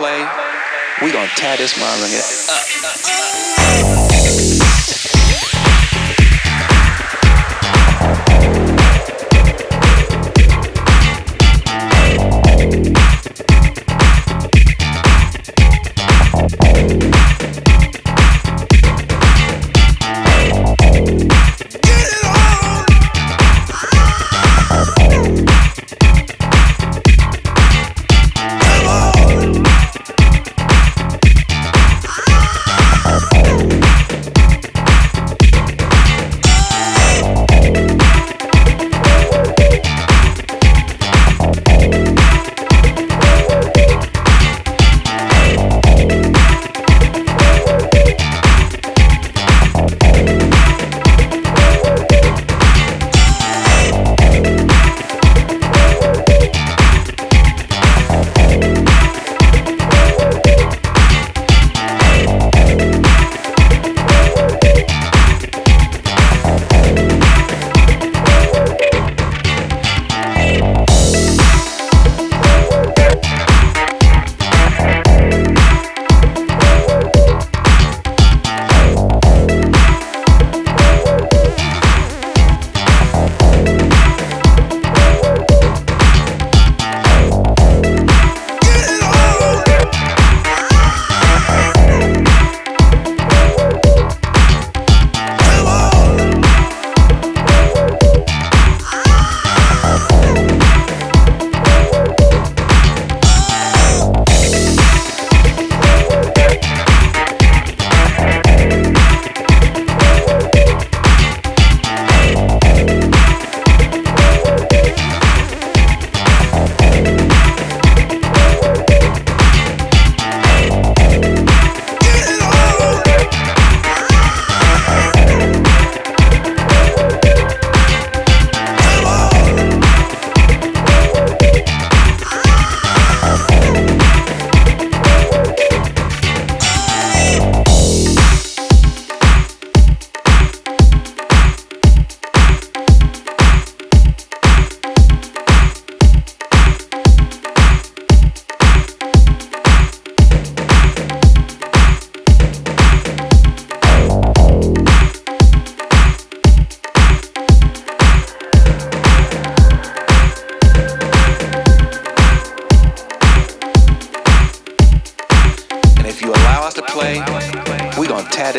play, we gonna tear this motherfucker up.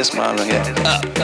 Gonna tear this motherfucker up.